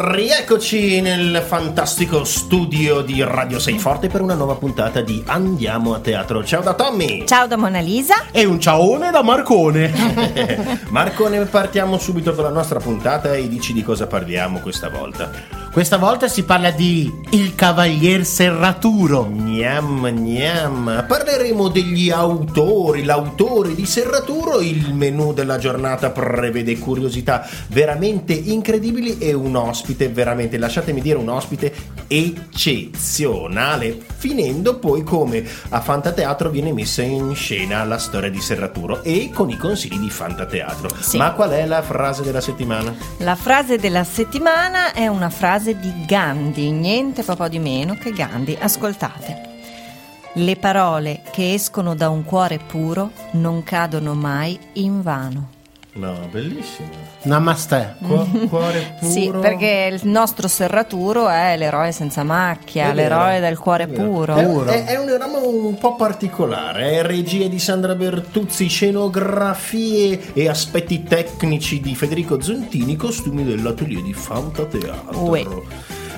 rieccoci nel fantastico studio di Radio 6 Forte per una nuova puntata di Andiamo a teatro. Ciao da Tommy. Ciao da Mona Lisa. E un ciaone da Marcone. Marcone, partiamo subito con la nostra puntata e dici di cosa parliamo questa volta. Questa volta si parla di Il Cavalier Serraturo. Gnam, gnam. Parleremo degli autori, l'autore di Serraturo. Il menù della giornata prevede curiosità veramente incredibili e un ospite veramente, lasciatemi dire, un ospite eccezionale. Finendo poi come a Fantateatro viene messa in scena la storia di Serraturo e con i consigli di Fantateatro. Sì. Ma qual è la frase della settimana? La frase della settimana è una frase di Gandhi, niente proprio di meno che Gandhi. Ascoltate. Le parole che escono da un cuore puro non cadono mai in vano. No, bellissimo. Namaste. Cu- cuore puro. Sì, perché il nostro serraturo è l'eroe senza macchia, È vero, l'eroe del cuore è puro. È, Puro. è- è un ramo un po' particolare, è regia di Sandra Bertuzzi, scenografie e aspetti tecnici di Federico Zontini, costumi dell'atelier di Fantateatro. Uè.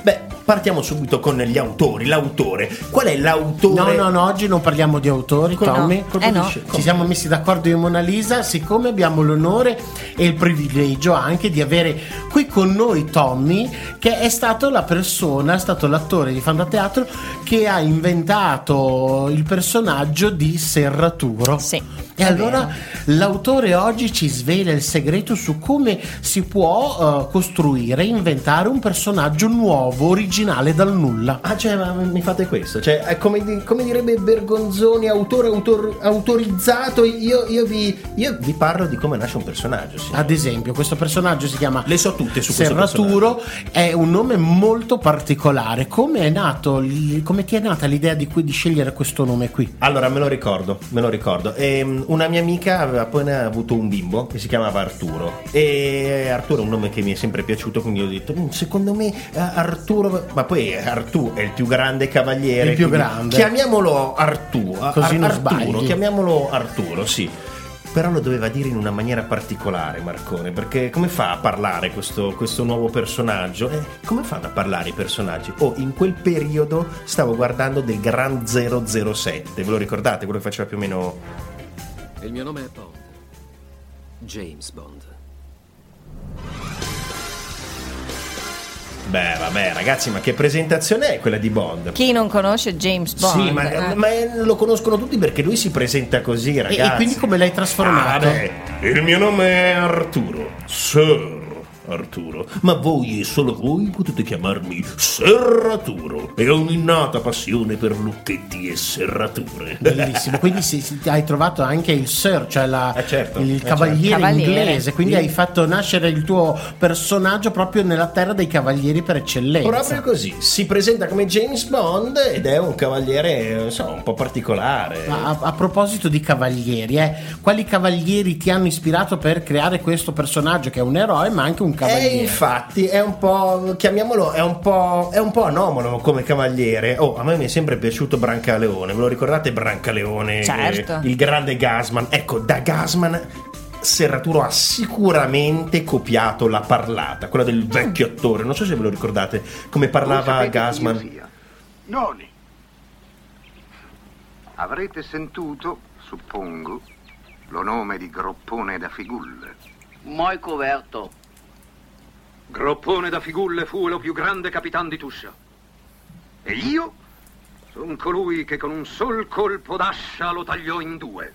Beh, partiamo subito con gli autori, l'autore. Qual è l'autore? No, no, no, oggi non parliamo di autori, Come Tommy. no? Eh no. Ci siamo messi d'accordo io e Mona Lisa, siccome abbiamo l'onore e il privilegio anche di avere qui con noi Tommy, che è stato la persona, è stato l'attore di Fantateatro che ha inventato il personaggio di Serraturo. Sì, E allora l'autore oggi ci svela il segreto su come si può eh, costruire, inventare un personaggio nuovo, originale dal nulla. Ah, cioè, ma mi fate questo? Cioè, è come, come direbbe Bergonzoni, autore autor- autorizzato, io, io vi, io vi parlo di come nasce un personaggio. signori. Ad esempio, questo personaggio si chiama Le so tutte su Serraturo, è un nome molto particolare. Come è nato, come ti è nata l'idea di, cui- di scegliere questo nome qui? Allora, me lo ricordo, me lo ricordo. Ehm, una mia amica aveva appena avuto un bimbo che si chiamava Arturo. E Arturo è un nome che mi è sempre piaciuto, quindi ho detto, "Mm, secondo me eh, Arturo... Ma poi Artù è il più grande cavaliere. Il più grande. Chiamiamolo Artù. a- Così non Arturo, chiamiamolo Arturo, sì. Però lo doveva dire in una maniera particolare, Marcone, perché come fa a parlare questo, questo nuovo personaggio? Eh, come fanno a parlare i personaggi? Oh, in quel periodo stavo guardando del Grand 007, ve lo ricordate? Quello che faceva più o meno... Il mio nome è Bond. James Bond. Beh, vabbè, ragazzi, ma che presentazione è quella di Bond? Chi non conosce James Bond? Sì, ma, eh? ma lo conoscono tutti perché lui si presenta così, E, ragazzi. e quindi come l'hai trasformato? Ah, beh, il mio nome è Arturo. Sir Arturo. Ma voi e solo voi potete chiamarmi Serraturo. E ho un'innata passione per lucchetti e serrature. Bellissimo, quindi si- si- hai trovato anche il Sir, cioè la- Eh, certo, il eh, cavaliere certo. inglese, Cavaliere. quindi hai fatto nascere il tuo personaggio proprio nella terra dei cavalieri per eccellenza. Proprio così, si presenta come James Bond ed è un cavaliere, insomma, un po' particolare. Ma A, a proposito di cavalieri, eh, quali cavalieri ti hanno ispirato per creare questo personaggio che è un eroe ma anche un E cavaliere? Eh, infatti è un po', chiamiamolo, è un po', è un po' anomalo come cavaliere. Oh, a me mi è sempre piaciuto Brancaleone, ve lo ricordate Brancaleone? Certo. Eh, Il grande Gasman. Ecco, da Gasman Serraturo ha sicuramente copiato la parlata, quella del vecchio attore. Non so se ve lo ricordate, come parlava Gasman. Noni. Avrete sentuto, suppongo, lo nome di Groppone da Figulle. Mai coperto. Groppone da Figulle fu lo più grande capitan di Tuscia. E io sono colui che con un sol colpo d'ascia lo tagliò in due.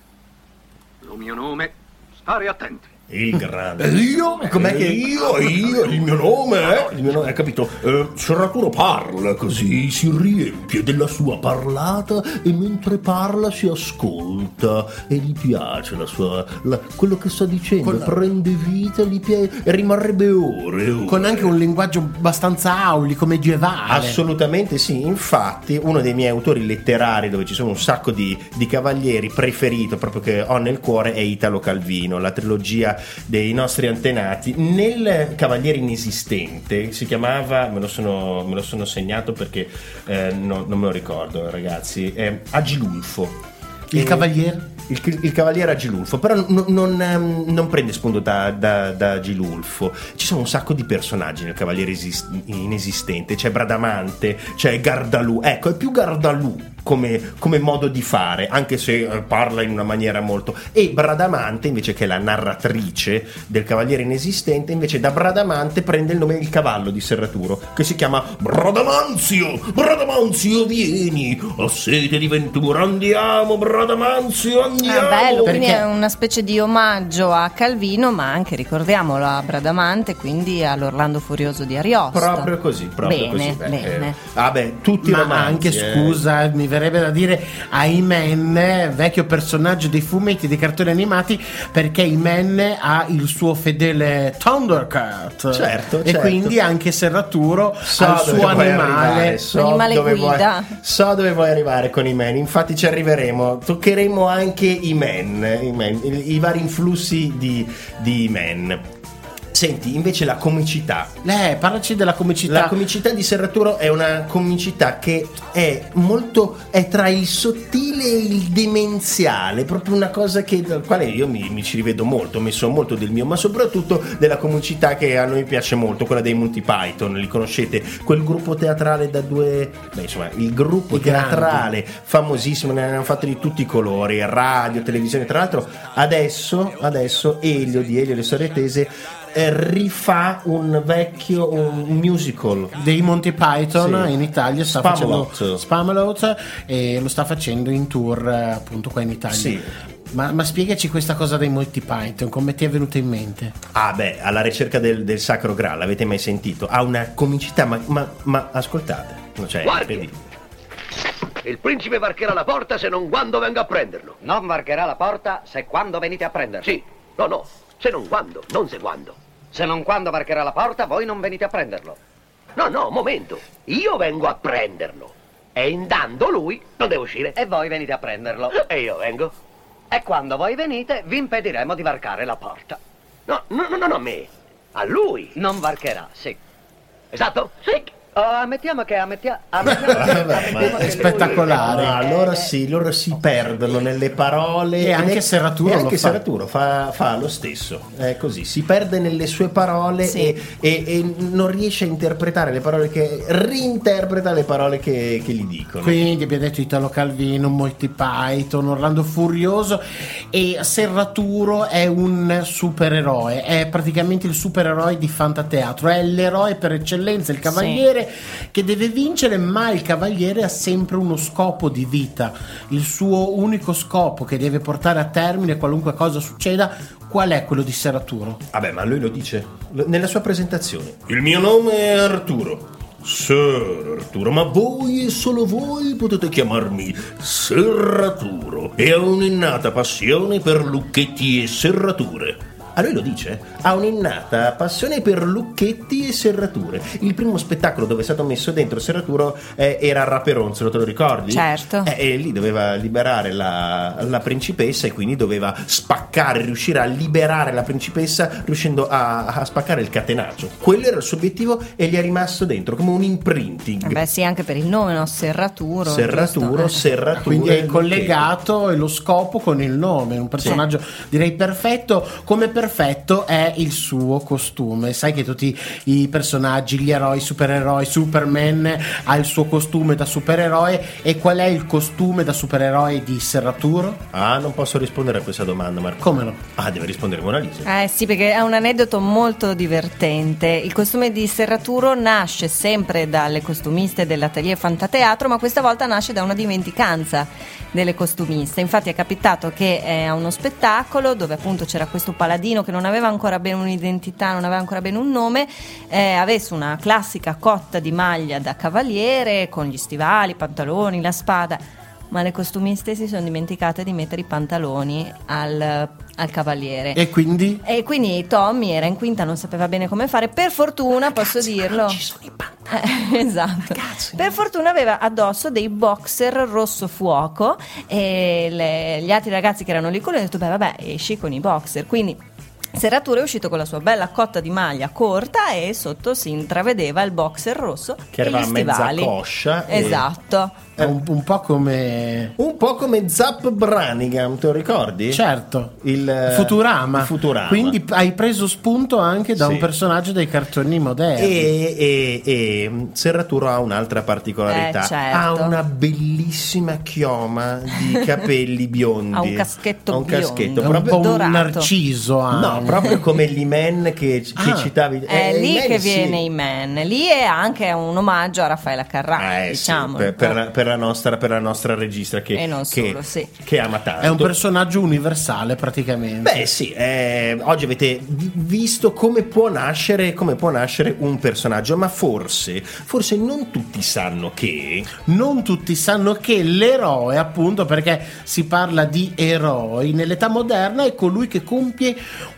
Lo mio nome, stare attenti. Il grande. io? Com'è che io? Io? Il mio nome? eh? Il mio nome, hai capito? Eh, Serraturo parla così, si riempie della sua parlata e mentre parla si ascolta e gli piace la sua. la- quello che sta dicendo, Con- prende vita gli piace, e rimarrebbe ore. ore. Con anche un linguaggio abbastanza aulico, medievale. Assolutamente sì, infatti uno dei miei autori letterari dove ci sono un sacco di, di cavalieri preferito proprio che ho nel cuore è Italo Calvino, la trilogia dei nostri antenati. Nel Cavaliere Inesistente si chiamava, me lo sono, me lo sono segnato perché eh, no- non me lo ricordo ragazzi, eh, Agilulfo. Il cavaliere? Il, il cavaliere Agilulfo, però non, non, ehm, non prende spunto da, da, da Agilulfo. Ci sono un sacco di personaggi nel cavaliere esis- inesistente. C'è Bradamante, c'è Gardalù. Ecco, è più Gardalù come, come modo di fare, anche se eh, parla in una maniera molto. E Bradamante, invece, che è la narratrice del cavaliere inesistente, invece da Bradamante prende il nome del cavallo di Serraturo, che si chiama Bradamanzio. Bradamanzio, vieni, ho sete di ventura, andiamo, Bradamanzio, andiamo. Ah, bello, quindi Perché- è una specie di omaggio a Calvino, ma anche, ricordiamolo, a Bradamante, quindi all'Orlando Furioso di Ariosto. Proprio così, proprio Bene, così. Beh, bene. eh, vabbè, tutti Ma romanzi, anche eh. scusa, mi verrebbe da dire a Imen, vecchio personaggio dei fumetti dei cartoni animati, perché Imen ha il suo fedele Thundercat. Certo, E certo. quindi anche Serraturo So ha il suo animale. arrivare, so Animale dove guida. vuoi- so dove vuoi arrivare con i men, infatti ci arriveremo. Toccheremo anche i men, i, men, i- i vari influssi di, di men. Senti, invece la comicità. Eh, parlaci della comicità. La comicità di Serraturo è una comicità che è molto. è tra il sottile e il demenziale, proprio una cosa che, dal quale io mi, mi ci rivedo molto, ho messo molto del mio, ma soprattutto della comicità che a noi piace molto, quella dei Monty Python, li conoscete? Quel gruppo teatrale da due. Beh, insomma, il gruppo I grandi. teatrale famosissimo, ne hanno fatto di tutti i colori, radio, televisione, tra l'altro adesso, adesso Elio di Elio e le storie tese rifà un vecchio un musical dei Monty Python Sì. in Italia sta Spamalot. facendo Spamalot e lo sta facendo in tour eh, appunto qua in Italia. Sì. Ma, ma spiegaci questa cosa dei Monty Python, come ti è venuta in mente? Ah beh, alla ricerca del, del Sacro Graal, l'avete mai sentito? Ha una comicità, ma, ma, ma ascoltate, cioè. Il principe varcherà la porta se non quando vengo a prenderlo. Non varcherà la porta se quando venite a prenderlo. Sì, no, no, se non quando, non se quando. Se non quando varcherà la porta, voi non venite a prenderlo. No, no, momento. Io vengo a prenderlo. E andando lui, non deve uscire. E voi venite a prenderlo. E io vengo. E quando voi venite, vi impediremo di varcare la porta. No, no, no, no, no, a me. A lui. Non varcherà, sì. Esatto? Sì. Oh, ammettiamo che ammettia- ammettiamo ammettiamo è spettacolare. lui- Ah, loro sì, loro si perdono nelle parole. E anche Serraturo e lo anche fa. Serraturo fa, fa lo stesso. È così, si perde nelle sue parole Sì. e, e- e non riesce a interpretare le parole che. reinterpreta le parole che, che gli dicono. Quindi abbiamo detto Italo Calvino, Monty Python, Orlando Furioso e Serraturo è un supereroe, è praticamente il supereroe di Fantateatro, è l'eroe per eccellenza, il cavaliere che deve vincere, ma il cavaliere ha sempre uno scopo di vita, il suo unico scopo che deve portare a termine qualunque cosa succeda, qual è quello di Serraturo? Vabbè, ma lui lo dice nella sua presentazione. Il mio nome è Arturo. Sir Arturo, ma voi e solo voi potete chiamarmi Serraturo. E ho un'innata passione per lucchetti e serrature. A lui lo dice, ha un'innata passione per lucchetti e serrature. Il primo spettacolo dove è stato messo dentro serraturo eh, era Raperonzolo, te lo ricordi? Certo. Eh, e lì doveva liberare la, la principessa e quindi doveva spaccare, riuscire a liberare la principessa riuscendo a, a spaccare il catenaccio. Quello era il suo obiettivo e gli è rimasto dentro come un imprinting. Beh sì, anche per il nome, no? Serraturo. serraturo, giusto? Eh. serratura. Quindi è collegato e lo scopo con il nome, un personaggio direi perfetto, come perfetto è il suo costume. Sai che tutti i personaggi, gli eroi, supereroi, Superman ha il suo costume da supereroe e qual è il costume da supereroe di Serraturo? Ah, non posso rispondere a questa domanda, Marco. Come no? Ah, deve rispondere Mona Lisa. Eh sì, perché è un aneddoto molto divertente. Il costume di Serraturo nasce sempre dalle costumiste dell'atelier Fantateatro, ma questa volta nasce da una dimenticanza delle costumiste. Infatti è capitato che eh, a uno spettacolo dove appunto c'era questo paladino che non aveva ancora bene un'identità, non aveva ancora bene un nome, eh, avesse una classica cotta di maglia da cavaliere con gli stivali, i pantaloni, la spada. Ma le costumiste si sono dimenticate di mettere i pantaloni al, al cavaliere. E quindi? E quindi Tommy era in quinta, non sapeva bene come fare. Per fortuna, posso dirlo. Ci sono i pantaloni. Eh, esatto. Per fortuna aveva addosso dei boxer rosso fuoco e le- gli altri ragazzi che erano lì con lui hanno detto beh vabbè esci con i boxer. Quindi Serratura è uscito con la sua bella cotta di maglia corta e sotto si intravedeva il boxer rosso Che e gli a mezza stivali. coscia e- Esatto. È un, un po' come. Un po' come Zap Brannigan, te lo ricordi? Certo. Il eh, Futurama. Futurama. Quindi hai preso spunto anche da Sì. un personaggio dei cartoni moderni. E, e, e Serraturo ha un'altra particolarità. Eh, certo. Ha una bellissima chioma di capelli biondi. Ha un caschetto Ha un biondo. caschetto. È un proprio- po' un dorato. narciso. No, proprio come l'Iman che, che Ah. citavi. È Eh, lì che sì. viene i men, lì è anche un omaggio a Raffaella Carrà, eh, sì, diciamo. per, per la, per la nostra, per la nostra regista che, E non che- solo, sì. che ama tanto. È un personaggio universale praticamente. Beh sì, eh, oggi avete vi- visto come può, nascere, come può nascere un personaggio, ma forse, forse non tutti sanno che... Non tutti sanno che l'eroe, appunto, perché si parla di eroi, nell'età moderna è colui che compie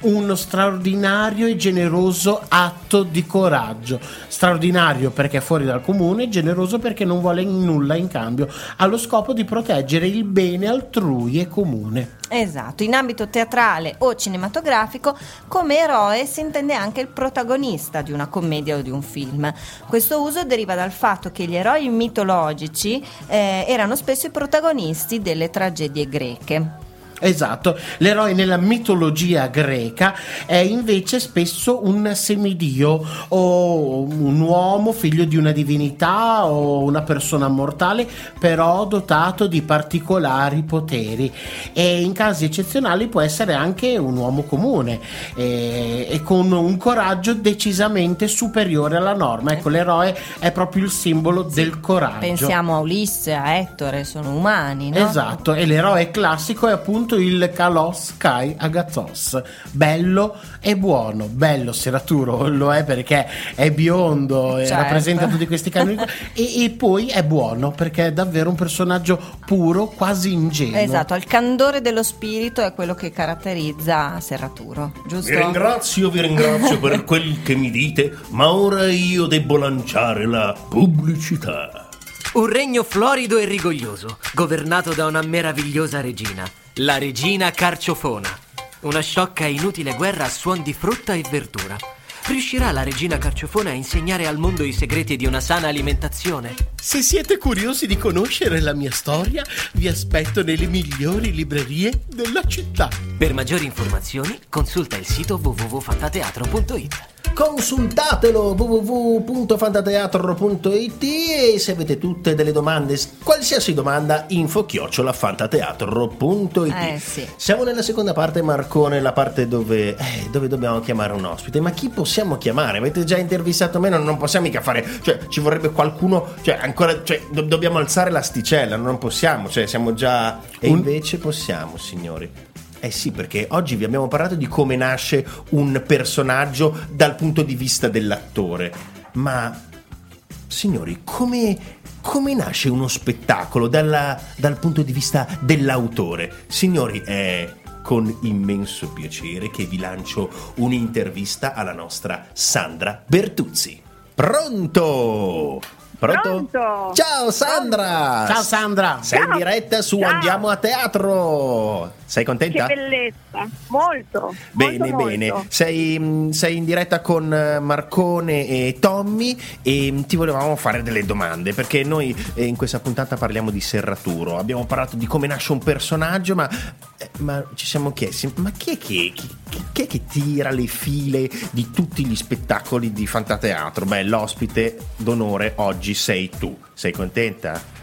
uno straordinario e generoso atto di coraggio. Straordinario perché è fuori dal comune, generoso perché non vuole nulla in cambio, ha lo scopo di proteggere il bene altrui e comune. Esatto, in ambito teatrale o cinematografico, come eroe si intende anche il protagonista di una commedia o di un film. Questo uso deriva dal fatto che gli eroi mitologici eh, erano spesso i protagonisti delle tragedie greche. Esatto, l'eroe nella mitologia greca è invece spesso un semidio o un uomo figlio di una divinità o una persona mortale però dotato di particolari poteri e in casi eccezionali può essere anche un uomo comune e, e con un coraggio decisamente superiore alla norma. Ecco, l'eroe è proprio il simbolo del coraggio. Pensiamo a Ulisse, a Ettore, sono umani, no? Esatto, e l'eroe classico è appunto il Kalos Kai Agathos, bello e buono, bello Seraturo lo è perché è biondo e Certo. rappresenta tutti questi canoni e, e poi è buono perché è davvero un personaggio puro, quasi ingenuo. Esatto, il candore dello spirito è quello che caratterizza Serraturo, giusto? Vi ringrazio, vi ringrazio per quel che mi dite, ma ora io devo lanciare la pubblicità. Un regno florido e rigoglioso, governato da una meravigliosa regina, la regina Carciofona. Una sciocca e inutile guerra a suon di frutta e verdura. Riuscirà la regina Carciofona a insegnare al mondo i segreti di una sana alimentazione? Se siete curiosi di conoscere la mia storia, vi aspetto nelle migliori librerie della città. Per maggiori informazioni, consulta il sito www.fantateatro.it. Consultatelo www.fantateatro.it e se avete tutte delle domande, qualsiasi domanda, info chiocciola fantateatro.it. Eh, sì. Siamo nella seconda parte, Marcone, la parte dove, eh, dove dobbiamo chiamare un ospite. Ma chi possiamo chiamare? Avete già intervistato me? Non, non possiamo mica fare, cioè ci vorrebbe qualcuno, cioè ancora, cioè, do- dobbiamo alzare l'asticella, non possiamo, cioè siamo già... E Un- invece possiamo, signori. Eh sì, perché oggi vi abbiamo parlato di come nasce un personaggio dal punto di vista dell'attore. Ma, signori, come, come nasce uno spettacolo dalla- dal punto di vista dell'autore? Signori, è con immenso piacere che vi lancio un'intervista alla nostra Sandra Bertuzzi. Pronto? Pronto? Pronto? Ciao Sandra! Ciao Sandra! Sei in Ciao. diretta su Ciao. Andiamo a teatro! Sei Che contenta? bellezza, molto. Bene, molto, bene. molto. Sei, mh, sei in diretta con eh, Marcone e Tommy e mh, ti volevamo fare delle domande perché noi eh, in questa puntata parliamo di serraturo. Abbiamo parlato di come nasce un personaggio, ma, eh, ma ci siamo chiesti: ma chi è che, chi- chi è che tira le file di tutti gli spettacoli di Fantateatro? Beh, l'ospite d'onore oggi sei tu. Sei contenta?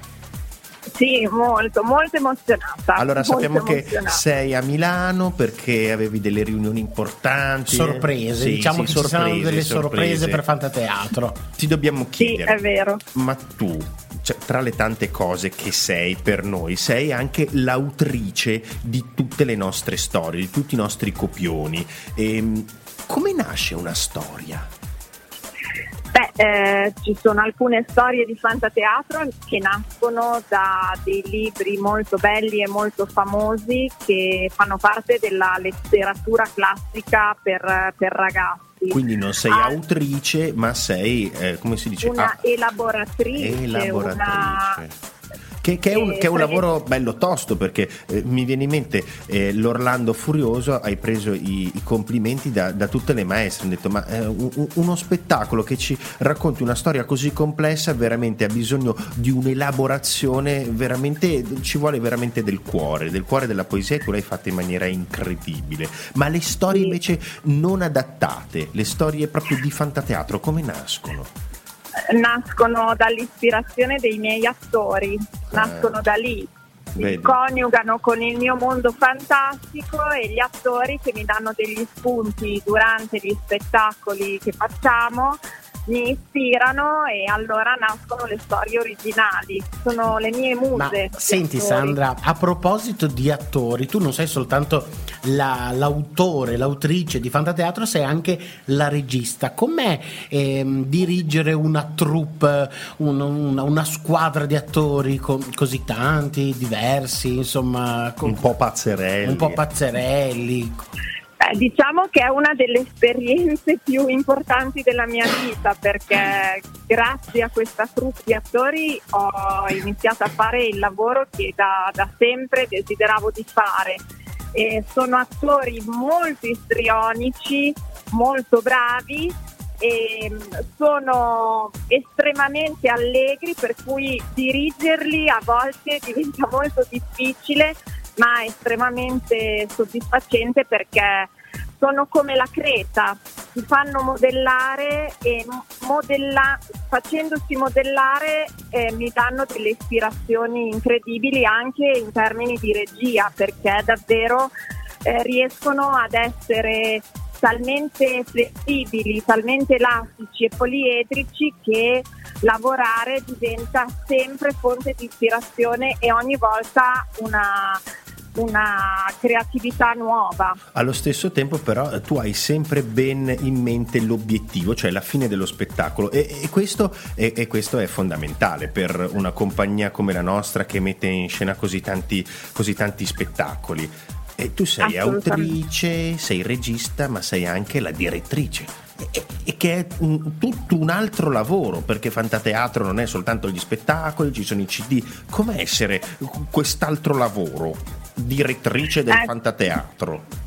Sì, molto, molto emozionata. Allora molto sappiamo che emozionata. sei a Milano perché avevi delle riunioni importanti. Sorprese, Sì, diciamo sì, che ci saranno sorprese, delle sorprese, sorprese. per Fantateatro. Ti dobbiamo Sì, chiedere, è vero. ma tu, cioè, tra le tante cose che sei per noi, sei anche l'autrice di tutte le nostre storie, di tutti i nostri copioni. Ehm, come nasce una storia? Beh, eh, ci sono alcune storie di fantateatro che nascono da dei libri molto belli e molto famosi che fanno parte della letteratura classica per, per ragazzi. Quindi non sei Ah. autrice, ma sei, eh, come si dice? una Ah, elaboratrice, una elaboratrice. Che, che è un, E che è un lavoro bello tosto perché eh, mi viene in mente eh, l'Orlando Furioso, hai preso i, i complimenti da, da tutte le maestre, hanno detto ma eh, un- un- uno spettacolo che ci racconti una storia così complessa veramente ha bisogno di un'elaborazione, veramente ci vuole veramente del cuore, del cuore della poesia e tu l'hai fatta in maniera incredibile. Ma le storie invece non adattate, le storie proprio di fantateatro, come nascono? Nascono dall'ispirazione dei miei attori, nascono da lì. Si coniugano con il mio mondo fantastico e gli attori che mi danno degli spunti durante gli spettacoli che facciamo mi ispirano e allora nascono le storie originali. Sono le mie muse. Ma senti attori. Sandra, a proposito di attori, tu non sei soltanto la- l'autore, l'autrice di Fantateatro, sei anche la regista. Com'è ehm, dirigere una troupe, un- una, una squadra di attori co- così tanti, diversi, insomma, co- Un po' pazzerelli. un po' pazzerelli? Eh, diciamo che è una delle esperienze più importanti della mia vita perché grazie a questa troupe di attori ho iniziato a fare il lavoro che da, da sempre desideravo di fare. E sono attori molto istrionici, molto bravi e mm, sono estremamente allegri per cui dirigerli a volte diventa molto difficile ma estremamente soddisfacente perché sono come la creta, si fanno modellare e modella- facendosi modellare eh, mi danno delle ispirazioni incredibili anche in termini di regia perché davvero eh, riescono ad essere talmente flessibili, talmente elastici e poliedrici che lavorare diventa sempre fonte di ispirazione e ogni volta una, una creatività nuova. Allo stesso tempo, però, tu hai sempre ben in mente l'obiettivo, cioè la fine dello spettacolo, e, e questo, e- e questo è fondamentale per una compagnia come la nostra che mette in scena così tanti, così tanti spettacoli. E tu sei autrice, sei regista, ma sei anche la direttrice. E, e che è un- tutto un altro lavoro, perché Fantateatro non è soltanto gli spettacoli, ci sono i CD. Come essere quest'altro lavoro? Direttrice del Eh. Fantateatro.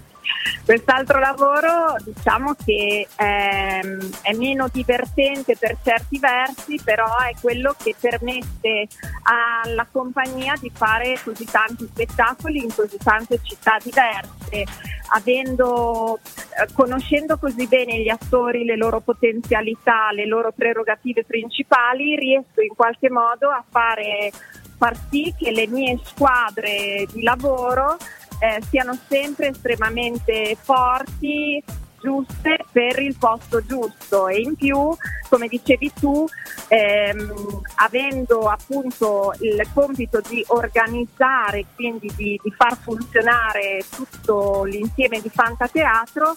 Quest'altro lavoro diciamo che ehm, è meno divertente per certi versi, però è quello che permette alla compagnia di fare così tanti spettacoli in così tante città diverse. Avendo, eh, conoscendo così bene gli attori, le loro potenzialità, le loro prerogative principali, riesco in qualche modo a fare far sì che le mie squadre di lavoro eh, siano sempre estremamente forti, giuste per il posto giusto. E in più, come dicevi tu, ehm, avendo appunto il compito di organizzare, quindi di, di far funzionare tutto l'insieme di Fantateatro,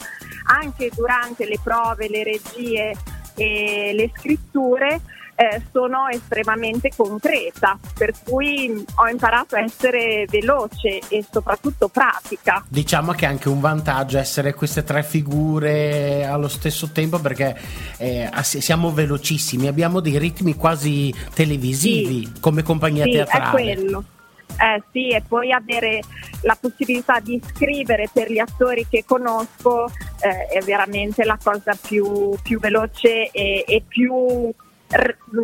anche durante le prove, le regie e le scritture, eh, sono estremamente concreta, per cui ho imparato a essere veloce e soprattutto pratica. Diciamo che è anche un vantaggio essere queste tre figure allo stesso tempo perché eh, siamo velocissimi, abbiamo dei ritmi quasi televisivi come compagnia Sì, è teatrale. quello. Eh sì, e poi avere la possibilità di scrivere per gli attori che conosco eh, è veramente la cosa più, più veloce e, e più,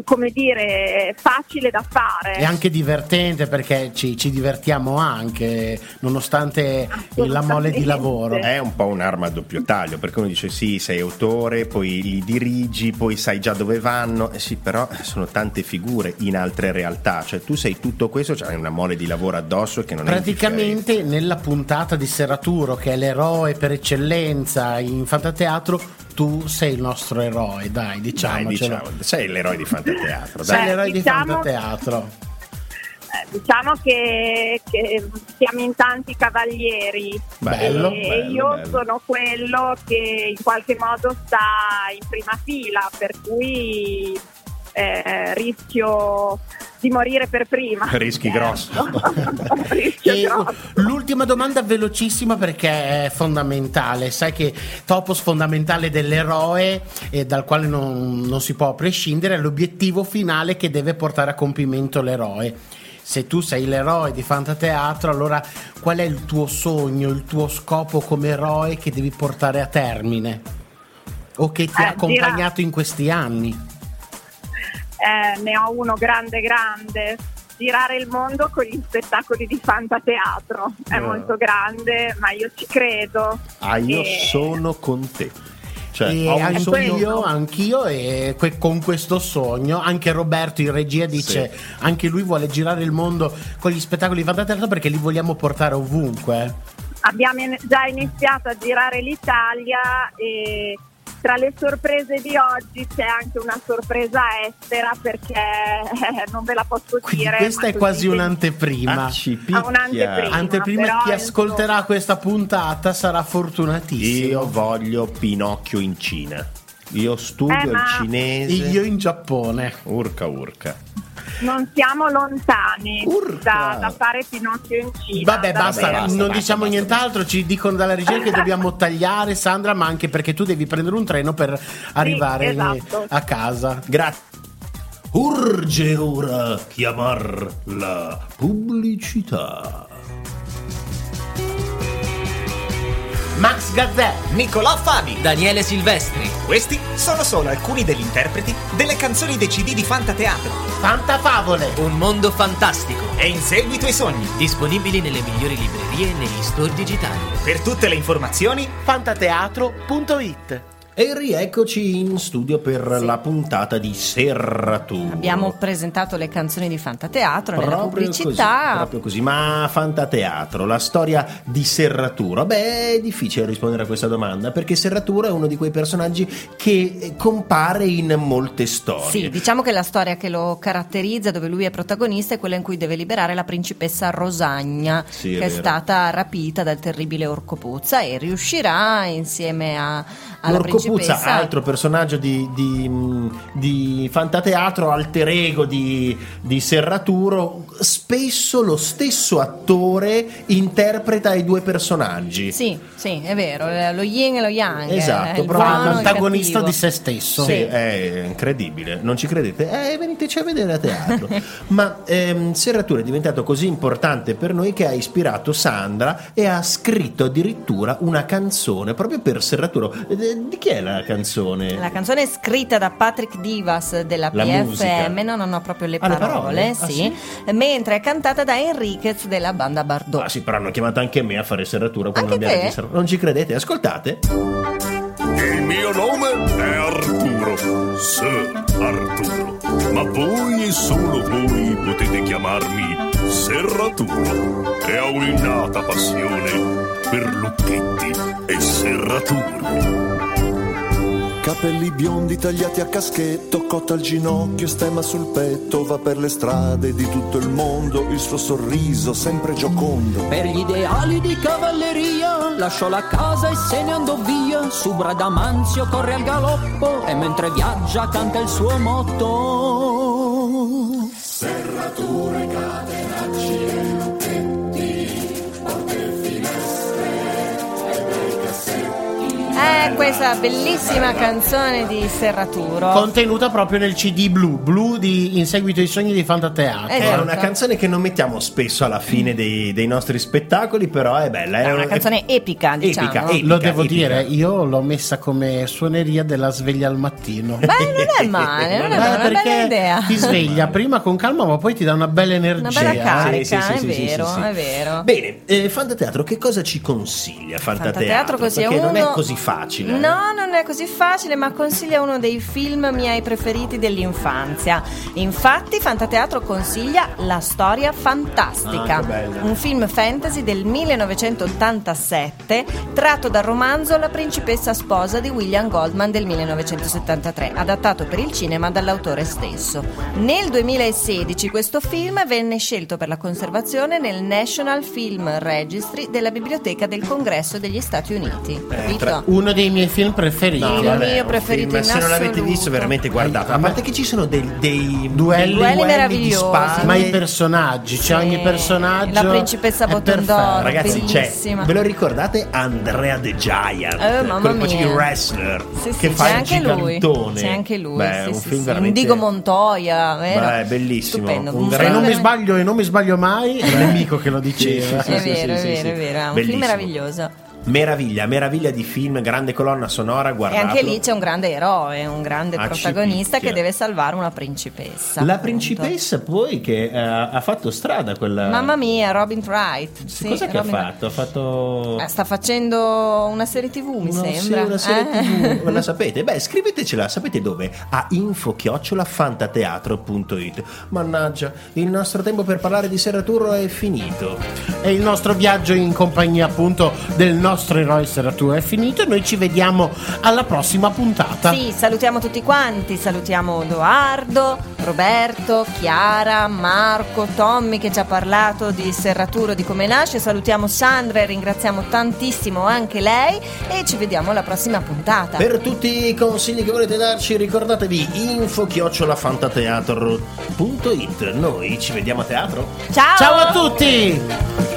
come dire, facile da fare. È anche divertente perché ci, ci divertiamo anche nonostante la mole di lavoro. È un po' un'arma a doppio taglio, perché uno dice sì, sei autore, poi li dirigi, poi sai già dove vanno, eh sì, però sono tante figure in altre realtà, cioè tu sei tutto questo, c'hai una mole di lavoro addosso che non è Praticamente nella puntata di Serraturo, che è l'eroe per eccellenza in fantateatro, tu sei il nostro eroe, dai, Dai, diciamocelo. diciamo, sei l'eroe di fantateatro, Sei dai. Beh, l'eroe diciamo- di fantateatro. Eh, diciamo che, che siamo in tanti cavalieri Bello, e bello, io bello. sono quello che in qualche modo sta in prima fila, per cui eh, rischio di morire per prima. Rischi E grosso. l'ultima domanda velocissima perché è fondamentale. Sai che topos fondamentale dell'eroe e dal quale non, non si può prescindere è l'obiettivo finale che deve portare a compimento l'eroe. se tu sei l'eroe di Fantateatro, allora qual è il tuo sogno, il tuo scopo come eroe che devi portare a termine? O che ti Eh, ha accompagnato gira- in questi anni? Eh, ne ho uno grande grande. Girare il mondo con gli spettacoli di Fantateatro. È Eh. molto grande, ma io ci credo. Ah, io E- sono con te. Cioè, E ho un anch'io, sogno. anch'io e que- con questo sogno, anche Roberto in regia dice, anche lui vuole girare il mondo con gli spettacoli di Fantateatro perché li vogliamo portare ovunque. Abbiamo in- già iniziato a girare l'Italia e tra le sorprese di oggi c'è anche una sorpresa estera perché eh, non ve la posso Quindi dire. questa è quasi un'anteprima. Ah, ci Ah, un'anteprima. Anteprima però, chi ascolterà insomma. questa puntata sarà fortunatissimo. Io voglio Pinocchio in Cina. Io studio Eh, ma- il cinese. Io in Giappone. Urca urca. Non siamo lontani da, da fare Pinocchio in Cina. Vabbè, basta, basta, non basta, diciamo basta. nient'altro. Ci dicono dalla regia che dobbiamo tagliare, Sandra, ma anche perché tu devi prendere un treno per arrivare esatto. a casa. Grazie. Urge ora chiamar la pubblicità. Max Gazzè, Nicolò Fabi. Daniele Silvestri. Questi sono solo alcuni degli interpreti delle canzoni dei CD di Fantateatro. Fanta Favole. Un mondo fantastico. E in seguito i sogni. Disponibili nelle migliori librerie e negli store digitali. Per tutte le informazioni, Fantateatro.it E rieccoci in studio per la puntata di Serratura. Abbiamo presentato le canzoni di Fantateatro nella Proprio pubblicità. Così, proprio così, ma Fantateatro, la storia di Serratura. Beh, è difficile rispondere a questa domanda perché Serratura è uno di quei personaggi che eh, compare in molte storie. Sì, diciamo che la storia che lo caratterizza, dove lui è protagonista, è quella in cui deve liberare la principessa Rosagna, Sì, è che è vero. stata rapita dal terribile Orcopuzza e riuscirà insieme a, alla principessa. Altro personaggio di, di, di Fantateatro, alter ego di, di Serraturo, spesso lo stesso attore interpreta i due personaggi. Sì, sì, è vero, eh, lo yin e lo yang. Esatto, eh, proprio buono il Antagonista cattivo. di se stesso. Sì, è incredibile, non ci credete? Eh, veniteci a vedere a teatro. Ma ehm, Serratura è diventato così importante per noi che ha ispirato Sandra e ha scritto addirittura una canzone proprio per Serraturo. Eh, Di chi è la canzone? La canzone è scritta da Patrick Divas della La PFM, musica. no, non ho proprio le Ah, le parole, parole? Ah, sì, mentre è cantata da Enriquez della banda Bardot. Ah sì, però hanno chiamato anche me a fare serratura quando Anche abbiamo serra- Non ci credete? Ascoltate. Il mio nome è Arturo, Sir Arturo, ma voi e solo voi potete chiamarmi Serraturo e ho un'innata passione per lucchetti e serrature. Capelli biondi tagliati a caschetto, cotta al ginocchio, stemma sul petto, va per le strade di tutto il mondo, il suo sorriso sempre giocondo. Per gli ideali di cavalleria lasciò la casa e se ne andò via. Su Bradamanzio corre al galoppo e mentre viaggia canta il suo motto. Questa bellissima canzone di Serraturo. Contenuta proprio nel CD blu, blu di In seguito ai sogni di Fantateatro. È Esatto. una canzone che non mettiamo spesso alla fine dei, dei nostri spettacoli, però è bella. È una canzone epica, diciamo. Epica, epica. Lo devo epica. dire, io l'ho messa come suoneria della sveglia al mattino. Beh, non è male, non è male, una bella perché idea. ti sveglia prima con calma, ma poi ti dà una bella energia. Una bella carica, Sì, sì, è sì, sì, vero, sì, sì. è vero. Bene, eh, Fantateatro, che cosa ci consiglia Fantateatro? Fantateatro così è Perché non è uno- così facile. Eh. No, non è così facile, ma consiglia uno dei film miei preferiti dell'infanzia. Infatti, Fantateatro consiglia La storia fantastica, Ah, un film fantasy del 1987 tratto dal romanzo La principessa sposa di William Goldman del 1973, adattato per il cinema dall'autore stesso. Nel 2016 questo film venne scelto per la conservazione nel National Film Registry della Biblioteca del Congresso degli Stati Uniti. Capito? Uno dei miei film preferiti. No, Il vabbè, mio un preferito film, in se non l'avete visto, veramente guardate. A parte che ci sono dei, dei Duelli. Duelli di meravigliosi. spade. Ma i personaggi, c'è Sì. ogni personaggio. La principessa è Bottom perfetto. d'Oro, Ragazzi, c'è, bellissima. ve lo ricordate Andrea The Giant? Eh, mamma mia. wrestler Sì, sì, che fa c'è il anche lui. gigantone. C'è anche lui. Beh, sì, un sì, film sì. veramente Indigo Montoya, vero? Beh, bellissimo. Stupendo. Un E non mi sbaglio, e non mi sbaglio mai, è il nemico che lo diceva. È vero, è vero, è vero. È un film meraviglioso. Meraviglia, meraviglia di film, grande colonna sonora, E guardate. anche lì c'è un grande eroe, un grande Ah, protagonista che deve salvare una principessa. La appunto. principessa poi che eh, ha fatto strada quella... Mamma mia, Robin Wright. Sì, che Robin ha fatto? Ha fatto... Eh, sta facendo una serie tv, mi No, sembra. Sì, una serie Eh. TV, la sapete? Beh, scrivetecela, sapete dove? A info-fantateatro.it Mannaggia, il nostro tempo per parlare di serraturo è finito. E il nostro viaggio in compagnia appunto del nostro eroe serratura è finito e noi ci vediamo alla prossima puntata. Sì, salutiamo tutti quanti, salutiamo Edoardo, Roberto, Chiara, Marco, Tommy che ci ha parlato di serraturo, di come nasce, salutiamo Sandra e ringraziamo tantissimo anche lei e ci vediamo alla prossima puntata. Per tutti i consigli che volete darci, ricordatevi info-fantateatro.it Noi ci vediamo a teatro. Ciao! Ciao a tutti!